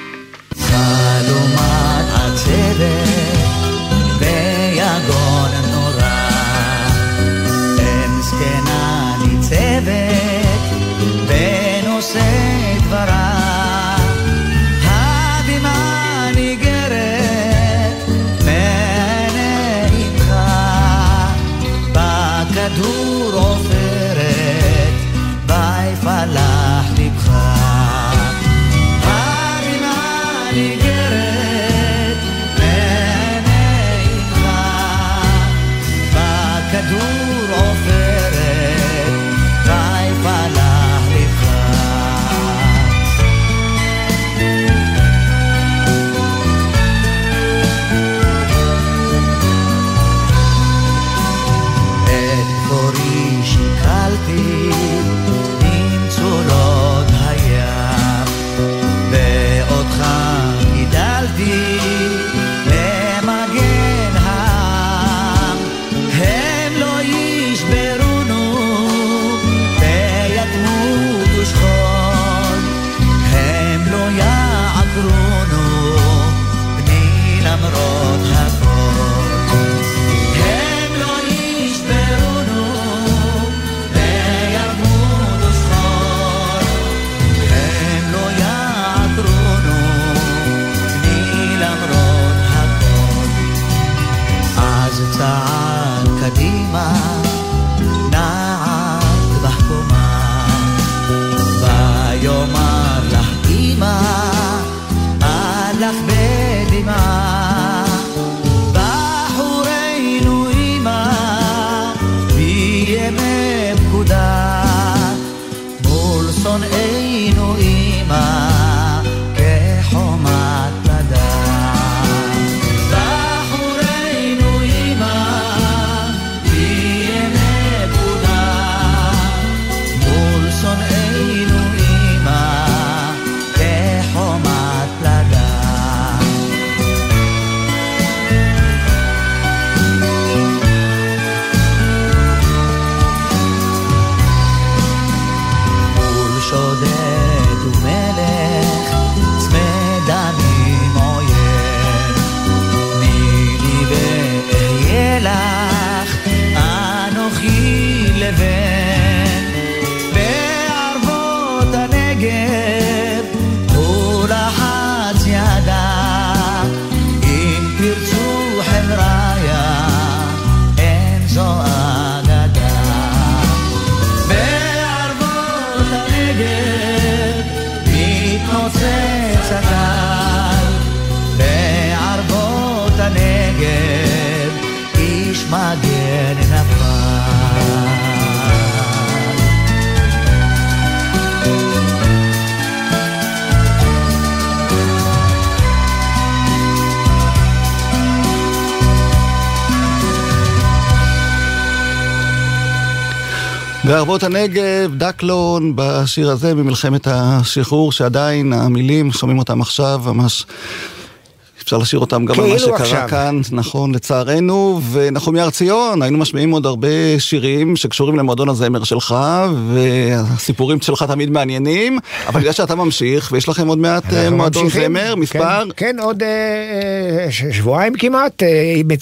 O: חלומת עצרת ביגון נורא, אין זקנה ניצבת ונושא דברה מול שודד בערבות הנגב,
E: דקלון, בשיר הזה ממלחמת השחרור, שעדיין המילים, שומעים אותם עכשיו, ממש... אפשר לשיר אותם גם על מה
D: כאילו
E: שקרה
D: עכשיו.
E: כאן, נכון, לצערנו. ונחומי הר ציון, היינו משמיעים עוד הרבה שירים שקשורים למועדון הזמר שלך, והסיפורים שלך תמיד מעניינים, אבל בגלל שאתה ממשיך, ויש לכם עוד מעט אה, מועדון
D: ממשיכים.
E: זמר, מספר...
D: כן, כן עוד אה, אה, שבועיים כמעט, אה,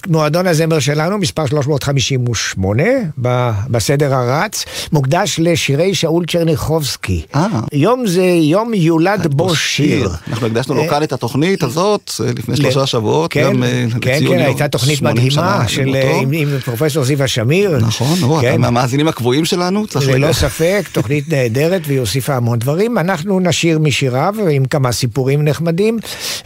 D: מועדון הזמר שלנו, מספר 358, ב- בסדר הרץ, מוקדש לשירי שאול צ'רניחובסקי. יום זה יום יולד בו שיר.
E: אנחנו הקדשנו לו
D: אה,
E: כאן את התוכנית הזאת, אה, לפני שלושה שבועות,
D: כן,
E: גם אה,
D: כן,
E: לציון
D: כן, הייתה תוכנית
E: 80
D: מדהימה של,
E: למותו.
D: עם, עם פרופסור זיווה שמיר.
E: נכון, נו, אתה
D: כן.
E: מהמאזינים הקבועים שלנו, צריך
D: ללא. ספק, תוכנית נהדרת והיא הוסיפה המון דברים. אנחנו נשיר משיריו עם כמה סיפורים נחמדים,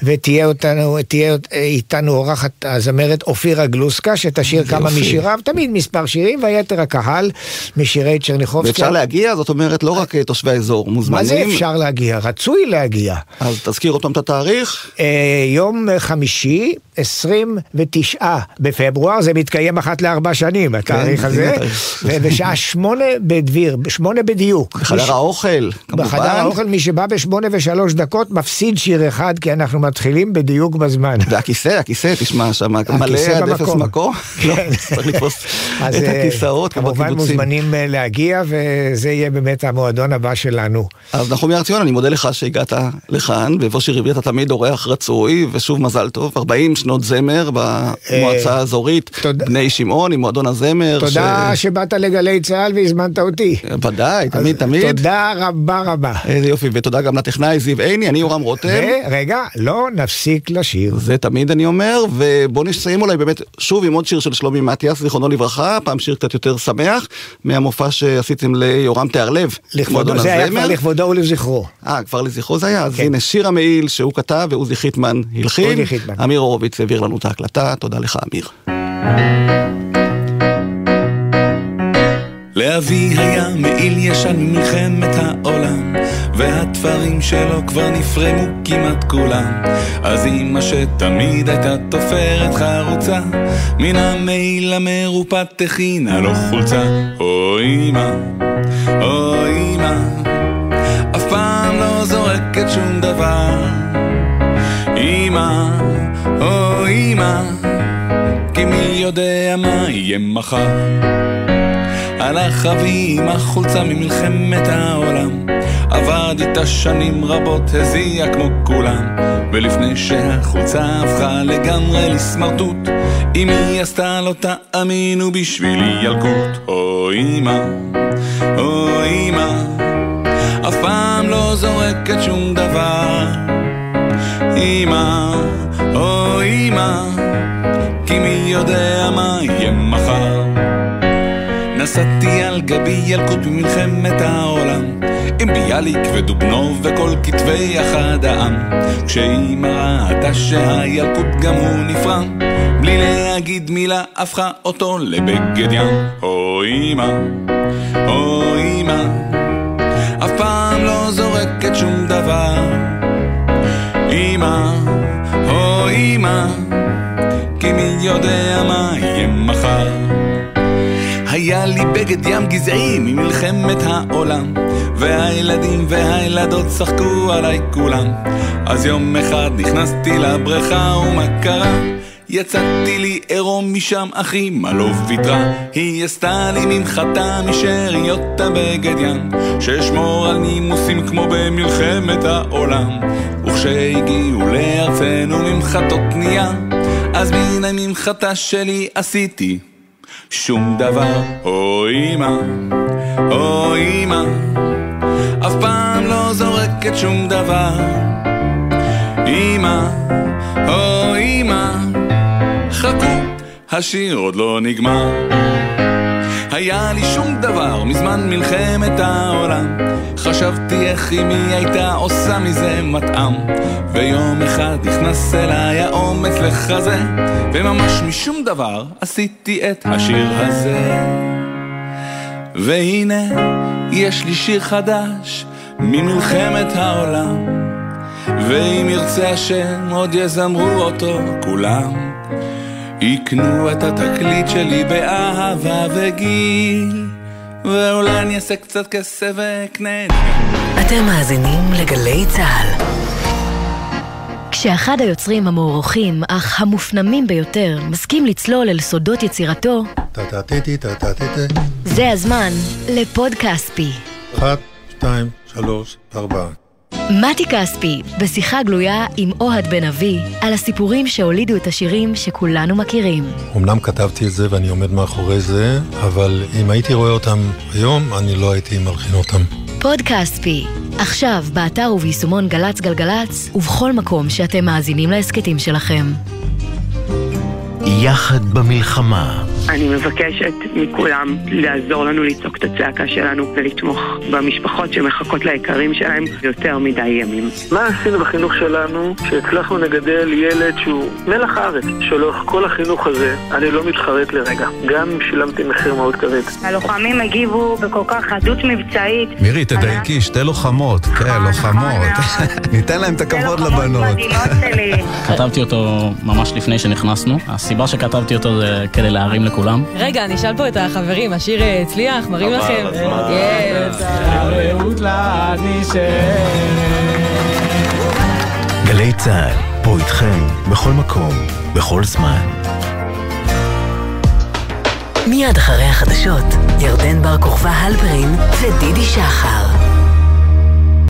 D: ותהיה אותנו, תהיה איתנו אורחת הזמרת אופירה גלוסקה, שתשיר כמה. משיריו, תמיד מספר שירים, והיתר הקהל משירי צ'רניחובסקי.
E: ואפשר להגיע, זאת אומרת, לא רק אה, תושבי האזור מוזמנים.
D: מה זה אפשר להגיע? רצוי להגיע.
E: אז תזכיר אותם את התאריך.
D: אה, יום חמישי, 29 בפברואר, זה מתקיים אחת לארבע שנים, התאריך
E: כן,
D: הזה,
E: הנה,
D: ובשעה שמונה בדביר, שמונה בדיוק.
E: בחדר האוכל, כמובן.
D: בחדר האוכל, מי שבא בשמונה ושלוש דקות מפסיד שיר אחד, כי אנחנו מתחילים בדיוק בזמן.
E: והכיסא, הכיסא, תשמע שם מלא עד אפס מקום. לא, צריך לתפוס את
D: אה,
E: הכיסאות, כמו
D: כמובן
E: קיבוצים.
D: מוזמנים אה, להגיע, וזה יהיה באמת המועדון הבא שלנו.
E: אז נחומי הר ציון, אני מודה לך שהגעת לכאן, ובו שיר עברי אתה תמיד אורח רצוי, ושוב מזל טוב, 40 שנות זמר במועצה האזורית בני שמעון עם מועדון הזמר.
D: תודה שבאת לגלי צה"ל והזמנת אותי.
E: ודאי, תמיד, תמיד.
D: תודה רבה רבה.
E: איזה יופי, ותודה גם לטכנאי זיו עיני, אני יורם רותם.
D: רגע, לא נפסיק לשיר.
E: זה תמיד אני אומר, ובואו נסיים אולי באמת שוב עם עוד שיר של שלומי מתיאס, זיכרונו לברכה, פעם שיר קצת יותר שמח, מהמופע שעשיתם ליורם תיארלב.
D: לכבודו, זה היה. כבר לכבודו ולזכרו.
E: אה, כבר לזכרו זה היה? אז
D: כן.
E: הנה שיר המעיל שהוא כתב ועוזי חיטמן הלחין.
D: חיטמן.
E: אמיר הורוביץ העביר לנו את ההקלטה, תודה לך אמיר.
J: לאבי היה מעיל ישן ממלחמת העולם והתפרים שלו כבר נפרמו כמעט כולם אז אמא שתמיד הייתה תופרת חרוצה מן המעיל המרופט הכינה לו חולצה או אמא, או אמא אף פעם לא זורקת שום דבר אמא, או אמא כי מי יודע מה יהיה מחר. הלך אבי עם החולצה ממלחמת העולם עבד איתה שנים רבות, הזיע כמו כולם. ולפני שהחולצה הפכה לגמרי לסמרטוט אמי עשתה לו תאמינו בשבילי ילקוט. או אמא, או אמא אף פעם לא זורקת שום דבר אמא, או אמא כי מי יודע מה יהיה מחר. נשאתי על גבי ילקוט במלחמת העולם, עם ביאליק ודובנוב וכל כתבי אחד העם. כשאימא ראתה שהילקוט גם הוא נפרע, בלי להגיד מילה הפכה אותו לבגד ים. או אימא, או אימא, אף פעם לא זורקת שום דבר. אמא, או אמא, כי מי יודע מה יהיה מחר. היה לי בגד ים גזעי ממלחמת העולם, והילדים והילדות צחקו עליי כולם. אז יום אחד נכנסתי לבריכה ומה קרה? יצאתי לי עירום משם, אחי, מה לא ויתרה? היא עשתה לי ממחטה משאריות הבגד ים, שאשמור על נימוסים כמו במלחמת העולם. וכשהגיעו לארצנו ממחטות נייר, אז מן הממחטה שלי עשיתי שום דבר. או אמא, או אמא, אף פעם לא זורקת שום דבר. אמא, או אמא, חכו, השיר עוד לא נגמר. היה לי שום דבר מזמן מלחמת העולם. חשבתי איך אמי הייתה עושה מזה מטעם. ויום אחד נכנס אליי האומץ לחזה וממש משום דבר עשיתי את השיר הזה. והנה יש לי שיר חדש ממלחמת העולם. ואם ירצה השם עוד יזמרו אותו כולם יקנו את התקליט שלי באהבה וגיל ואולי אני אעשה קצת כסף ואקנה
C: אתם מאזינים לגלי צה"ל.
P: כשאחד היוצרים המוערוכים, אך המופנמים ביותר, מסכים לצלול אל סודות יצירתו. זה הזמן לפוד כספי.
Q: אחת, שתיים, שלוש, ארבע.
P: מתי כספי, בשיחה גלויה עם אוהד בן אבי, על הסיפורים שהולידו את השירים שכולנו מכירים.
Q: אמנם כתבתי את זה ואני עומד מאחורי זה, אבל אם הייתי רואה אותם היום, אני לא הייתי מלחין אותם.
P: פוד כספי, עכשיו באתר וביישומון גל"צ גלגלצ, ובכל מקום שאתם מאזינים להסכתים שלכם.
R: יחד במלחמה.
S: אני מבקשת מכולם לעזור לנו לצעוק את הצעקה שלנו ולתמוך במשפחות שמחכות ליקרים שלהם יותר מדי ימים.
T: מה עשינו בחינוך שלנו שהצלחנו לגדל ילד שהוא מלח הארץ, שלאורך כל החינוך הזה אני לא מתחרט לרגע, גם אם שילמתי מחיר מאוד כבד.
U: הלוחמים הגיבו בכל כך חדות מבצעית.
V: מירי, תדייקי, שתי לוחמות. כן, לוחמות. ניתן להם את הכבוד לבנות.
W: כתבתי אותו ממש לפני שנכנסנו. הסיבה שכתבתי אותו זה כדי להרים לכולם.
X: רגע, אני אשאל פה את החברים, השיר אה, הצליח? מראים לכם? יס.
R: גלי צה"ל, פה איתכם, בכל מקום, בכל זמן.
C: מיד אחרי החדשות, ירדן בר כוכבא הלפרין ודידי שחר.